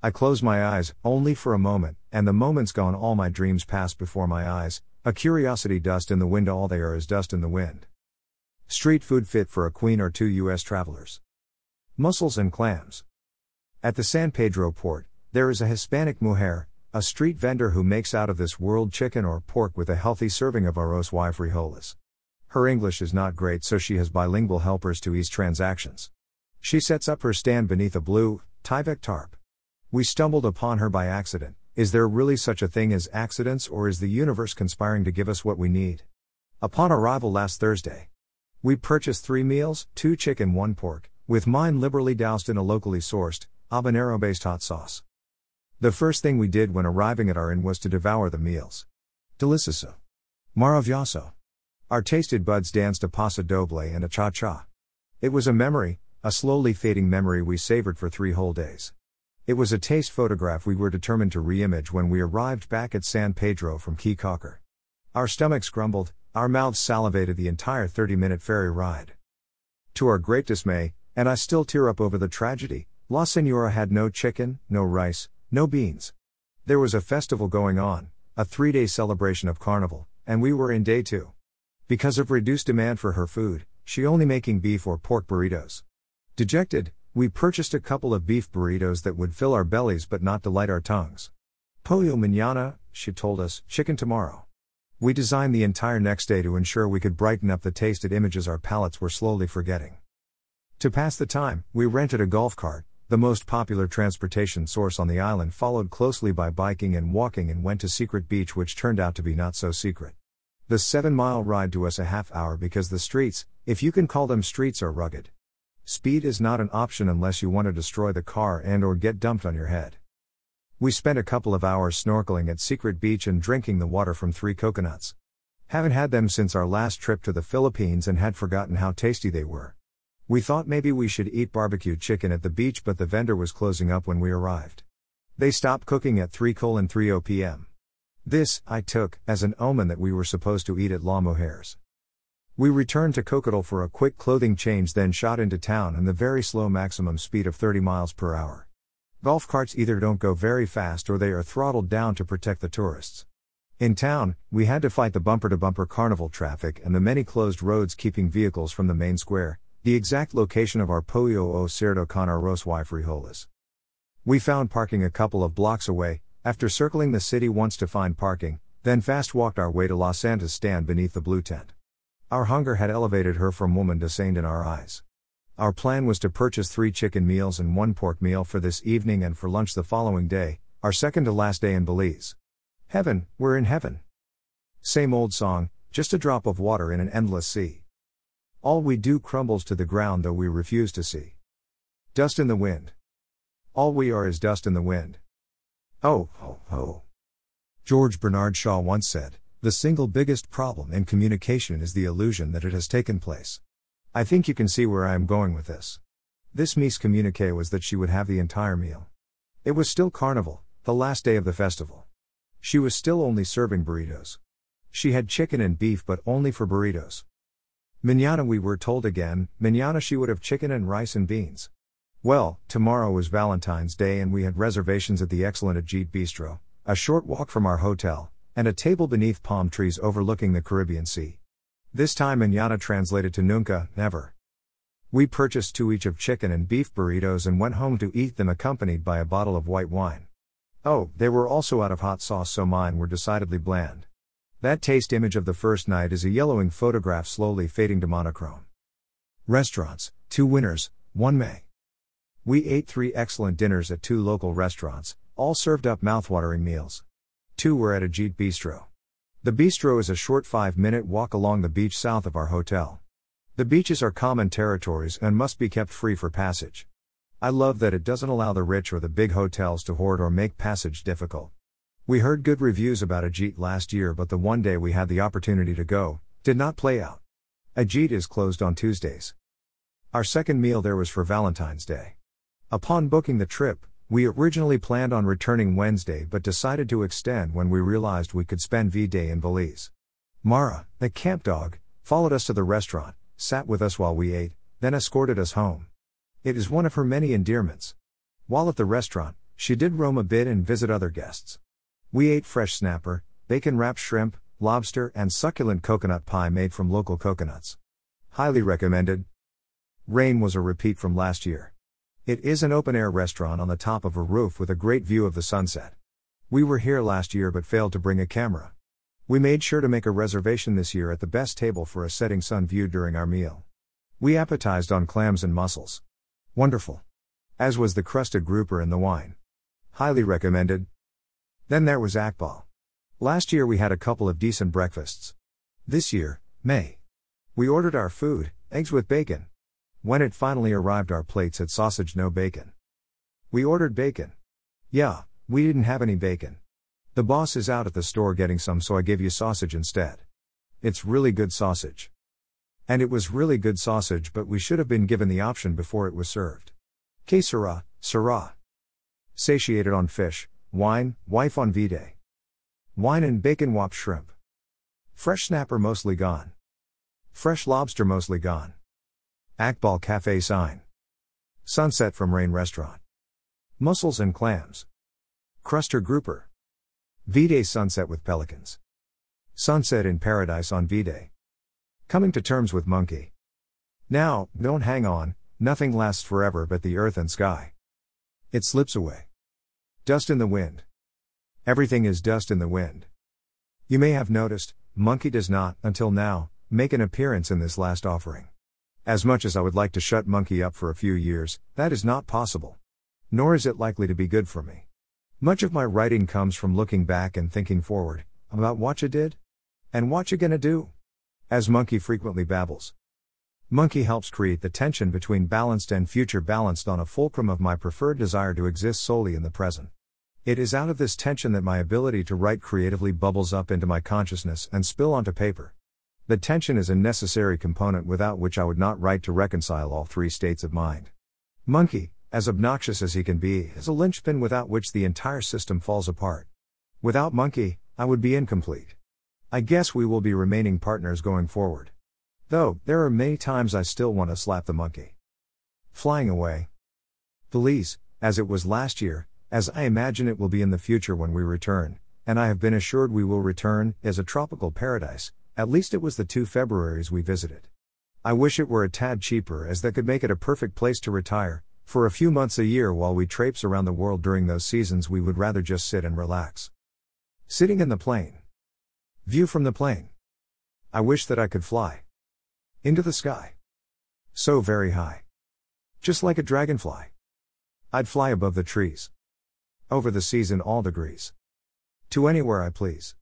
I close my eyes, only for a moment, and the moment's gone, all my dreams pass before my eyes, a curiosity dust in the wind, all they are is dust in the wind. Street food fit for a queen or two U.S. travelers. Mussels and clams. At the San Pedro port, there is a Hispanic mujer, a street vendor who makes out of this world chicken or pork with a healthy serving of arroz y frijoles. Her English is not great, so she has bilingual helpers to ease transactions. She sets up her stand beneath a blue, Tyvek tarp. We stumbled upon her by accident. Is there really such a thing as accidents, or is the universe conspiring to give us what we need? Upon arrival last Thursday, we purchased three meals two chicken, one pork, with mine liberally doused in a locally sourced, habanero based hot sauce. The first thing we did when arriving at our inn was to devour the meals. Delicioso. Maravilloso. Our tasted buds danced a paso doble and a cha cha. It was a memory, a slowly fading memory we savored for three whole days. It was a taste photograph we were determined to re-image when we arrived back at San Pedro from Caye Caulker. Our stomachs grumbled, our mouths salivated the entire 30 minute ferry ride. To our great dismay, and I still tear up over the tragedy, La Senora had no chicken, no rice, no beans. There was a festival going on, a three day celebration of carnival, and we were in day two. Because of reduced demand for her food, she only making beef or pork burritos. Dejected, we purchased a couple of beef burritos that would fill our bellies but not delight our tongues. Pollo mañana, she told us, chicken tomorrow. We designed the entire next day to ensure we could brighten up the tasted images our palates were slowly forgetting. To pass the time, we rented a golf cart, the most popular transportation source on the island, followed closely by biking and walking, and went to Secret Beach, which turned out to be not so secret. The seven mile ride to us a half hour because the streets, if you can call them streets, are rugged. Speed is not an option unless you want to destroy the car and or get dumped on your head. We spent a couple of hours snorkeling at Secret Beach and drinking the water from three coconuts. Haven't had them since our last trip to the Philippines and had forgotten how tasty they were. We thought maybe we should eat barbecue chicken at the beach, but the vendor was closing up when we arrived. They stopped cooking at 3 3 p.m. This, I took, as an omen that we were supposed to eat at La Mujeres. We returned to Cocotal for a quick clothing change, then shot into town in the very slow maximum speed of 30 miles per hour. Golf carts either don't go very fast or they are throttled down to protect the tourists. In town, we had to fight the bumper to bumper carnival traffic and the many closed roads keeping vehicles from the main square, the exact location of our Pollo o Cerdo con Arroz y Frijoles. We found parking a couple of blocks away, after circling the city once to find parking, then fast walked our way to La Santa's stand beneath the blue tent. Our hunger had elevated her from woman to saint in our eyes. Our plan was to purchase three chicken meals and one pork meal for this evening and for lunch the following day, our second to last day in Belize. Heaven, we're in heaven. Same old song, just a drop of water in an endless sea. All we do crumbles to the ground though we refuse to see. Dust in the wind. All we are is dust in the wind. Oh, oh, oh. George Bernard Shaw once said, The single biggest problem in communication is the illusion that it has taken place. I think you can see where I am going with this. This mise communique was that she would have the entire meal. It was still carnival, the last day of the festival. She was still only serving burritos. She had chicken and beef, but only for burritos. Manana we were told again, manana she would have chicken and rice and beans. Well, tomorrow was Valentine's Day and we had reservations at the excellent Ajit Bistro, a short walk from our hotel, and a table beneath palm trees overlooking the Caribbean Sea. This time manana translated to nunca, never. We purchased two each of chicken and beef burritos and went home to eat them accompanied by a bottle of white wine. Oh, they were also out of hot sauce so mine were decidedly bland. That taste image of the first night is a yellowing photograph slowly fading to monochrome. Restaurants, two winners, one May. We ate three excellent dinners at two local restaurants, all served up mouthwatering meals. Two were at Ajit Bistro. The bistro is a short five minute walk along the beach south of our hotel. The beaches are common territories and must be kept free for passage. I love that it doesn't allow the rich or the big hotels to hoard or make passage difficult. We heard good reviews about Ajit last year, but the one day we had the opportunity to go, did not play out. Ajit is closed on Tuesdays. Our second meal there was for Valentine's Day. Upon booking the trip, we originally planned on returning Wednesday but decided to extend when we realized we could spend V Day in Belize. Mara, the camp dog, followed us to the restaurant, sat with us while we ate, then escorted us home. It is one of her many endearments. While at the restaurant, She did roam a bit and visit other guests. We ate fresh snapper, bacon wrapped shrimp, lobster, and succulent coconut pie made from local coconuts. Highly recommended. Rain was a repeat from last year. It is an open air restaurant on the top of a roof with a great view of the sunset. We were here last year but failed to bring a camera. We made sure to make a reservation this year at the best table for a setting sun view during our meal. We appetized on clams and mussels. Wonderful. As was the crusted grouper and the wine. Highly recommended. Then there was Akbal. Last year we had a couple of decent breakfasts. This year, May. We ordered our food, eggs with bacon. When it finally arrived, our plates had sausage, no bacon. We ordered bacon. Yeah, we didn't have any bacon. The boss is out at the store getting some, so I give you sausage instead. It's really good sausage. And it was really good sausage, but we should have been given the option before it was served. Que sera, sera. Satiated on fish, wine, wife on V Day. Wine and bacon wop shrimp. Fresh snapper mostly gone. Fresh lobster mostly gone. Akbal Cafe sign. Sunset from Rain Restaurant. Mussels and clams. Cruster grouper. V-Day sunset with pelicans. Sunset in paradise on V-Day. Coming to terms with monkey. Now, don't hang on, nothing lasts forever but the earth and sky. It slips away. Dust in the wind. Everything is dust in the wind. You may have noticed, monkey does not, until now, make an appearance in this last offering. As much as I would like to shut Monkey up for a few years, that is not possible. Nor is it likely to be good for me. Much of my writing comes from looking back and thinking forward, about what you did, and what you gonna do. As Monkey frequently babbles. Monkey helps create the tension between balanced and future balanced on a fulcrum of my preferred desire to exist solely in the present. It is out of this tension that my ability to write creatively bubbles up into my consciousness and spill onto paper. The tension is a necessary component without which I would not write to reconcile all three states of mind. Monkey, as obnoxious as he can be, is a linchpin without which the entire system falls apart. Without Monkey, I would be incomplete. I guess we will be remaining partners going forward. Though, there are many times I still want to slap the monkey. Flying away. Belize, as it was last year, as I imagine it will be in the future when we return, and I have been assured we will return, is a tropical paradise, at least it was the two Februaries we visited. I wish it were a tad cheaper as that could make it a perfect place to retire. For a few months a year while we traipse around the world during those seasons, we would rather just sit and relax. Sitting in the plane. View from the plane. I wish that I could fly. Into the sky. So very high. Just like a dragonfly. I'd fly above the trees. Over the seas in all degrees. To anywhere I please.